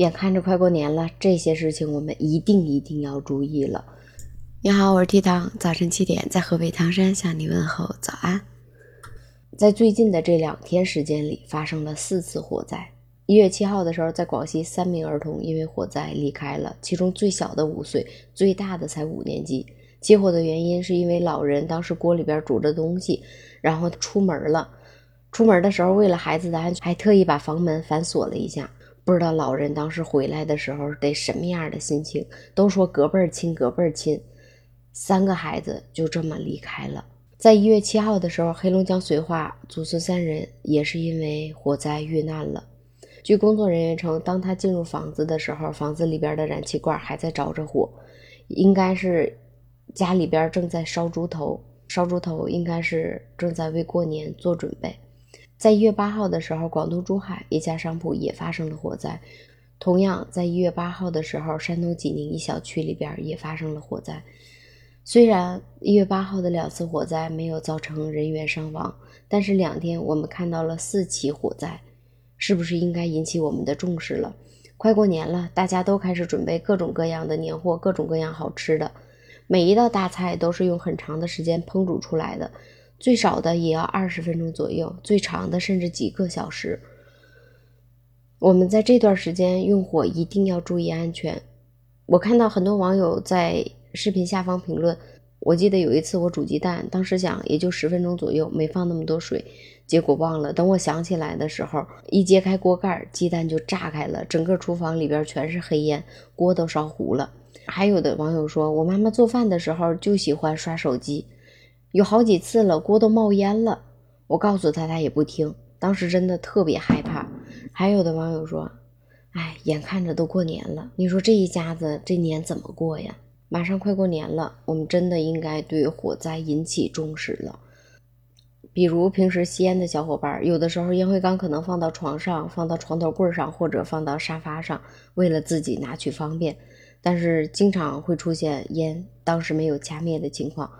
眼看着快过年了，这些事情我们一定一定要注意了。你好，我是 T 糖，早晨七点在河北唐山向你问候早安。在最近的这两天时间里，发生了四次火灾。一月七号的时候，在广西三名儿童因为火灾离开了，其中最小的五岁，最大的才五年级。起火的原因是因为老人当时锅里边煮着东西，然后出门了。出门的时候，为了孩子的安全，还特意把房门反锁了一下。不知道老人当时回来的时候得什么样的心情。都说隔辈儿亲，隔辈儿亲，三个孩子就这么离开了。在一月七号的时候，黑龙江绥化祖孙三人也是因为火灾遇难了。据工作人员称，当他进入房子的时候，房子里边的燃气罐还在着着火，应该是家里边正在烧猪头，烧猪头应该是正在为过年做准备。在一月八号的时候，广东珠海一家商铺也发生了火灾。同样，在一月八号的时候，山东济宁一小区里边也发生了火灾。虽然一月八号的两次火灾没有造成人员伤亡，但是两天我们看到了四起火灾，是不是应该引起我们的重视了？快过年了，大家都开始准备各种各样的年货，各种各样好吃的。每一道大菜都是用很长的时间烹煮出来的。最少的也要二十分钟左右，最长的甚至几个小时。我们在这段时间用火一定要注意安全。我看到很多网友在视频下方评论，我记得有一次我煮鸡蛋，当时想也就十分钟左右，没放那么多水，结果忘了。等我想起来的时候，一揭开锅盖，鸡蛋就炸开了，整个厨房里边全是黑烟，锅都烧糊了。还有的网友说，我妈妈做饭的时候就喜欢刷手机。有好几次了，锅都冒烟了。我告诉他，他也不听。当时真的特别害怕。还有的网友说：“哎，眼看着都过年了，你说这一家子这年怎么过呀？马上快过年了，我们真的应该对火灾引起重视了。比如平时吸烟的小伙伴，有的时候烟灰缸可能放到床上，放到床头柜上，或者放到沙发上，为了自己拿取方便。但是经常会出现烟当时没有掐灭的情况。”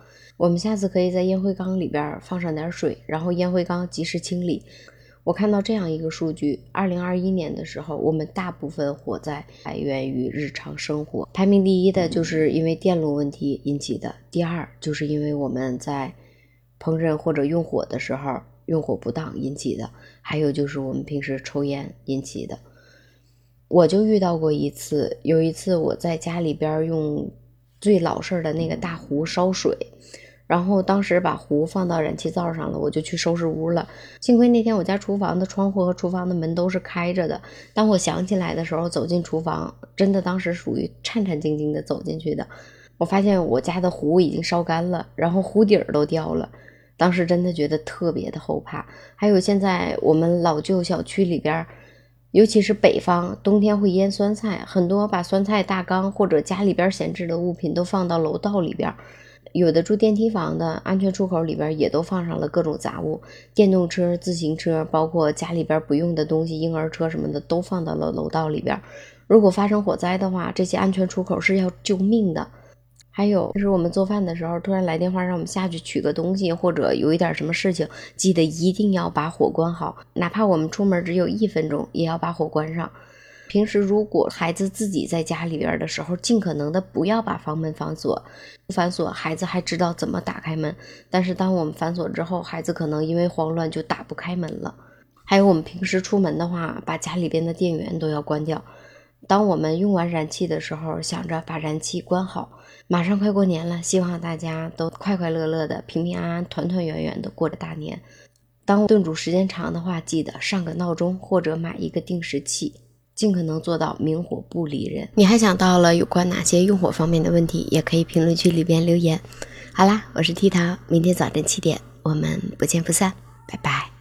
我们下次可以在烟灰缸里边放上点水，然后烟灰缸及时清理。我看到这样一个数据：二零二一年的时候，我们大部分火灾来源于日常生活，排名第一的就是因为电路问题引起的，第二就是因为我们在烹饪或者用火的时候用火不当引起的，还有就是我们平时抽烟引起的。我就遇到过一次，有一次我在家里边用最老式的那个大壶烧水。然后当时把壶放到燃气灶上了，我就去收拾屋了。幸亏那天我家厨房的窗户和厨房的门都是开着的。当我想起来的时候，走进厨房，真的当时属于颤颤兢兢的走进去的。我发现我家的壶已经烧干了，然后壶底儿都掉了。当时真的觉得特别的后怕。还有现在我们老旧小区里边，尤其是北方，冬天会腌酸菜，很多把酸菜大缸或者家里边闲置的物品都放到楼道里边。有的住电梯房的安全出口里边也都放上了各种杂物，电动车、自行车，包括家里边不用的东西，婴儿车什么的都放到了楼道里边。如果发生火灾的话，这些安全出口是要救命的。还有就是我们做饭的时候，突然来电话让我们下去取个东西，或者有一点什么事情，记得一定要把火关好，哪怕我们出门只有一分钟，也要把火关上。平时如果孩子自己在家里边的时候，尽可能的不要把房门反锁。不反锁，孩子还知道怎么打开门。但是当我们反锁之后，孩子可能因为慌乱就打不开门了。还有我们平时出门的话，把家里边的电源都要关掉。当我们用完燃气的时候，想着把燃气关好。马上快过年了，希望大家都快快乐乐的、平平安安、团团圆圆的过着大年。当炖煮时间长的话，记得上个闹钟或者买一个定时器。尽可能做到明火不离人。你还想到了有关哪些用火方面的问题？也可以评论区里边留言。好啦，我是 T 糖，明天早晨七点我们不见不散，拜拜。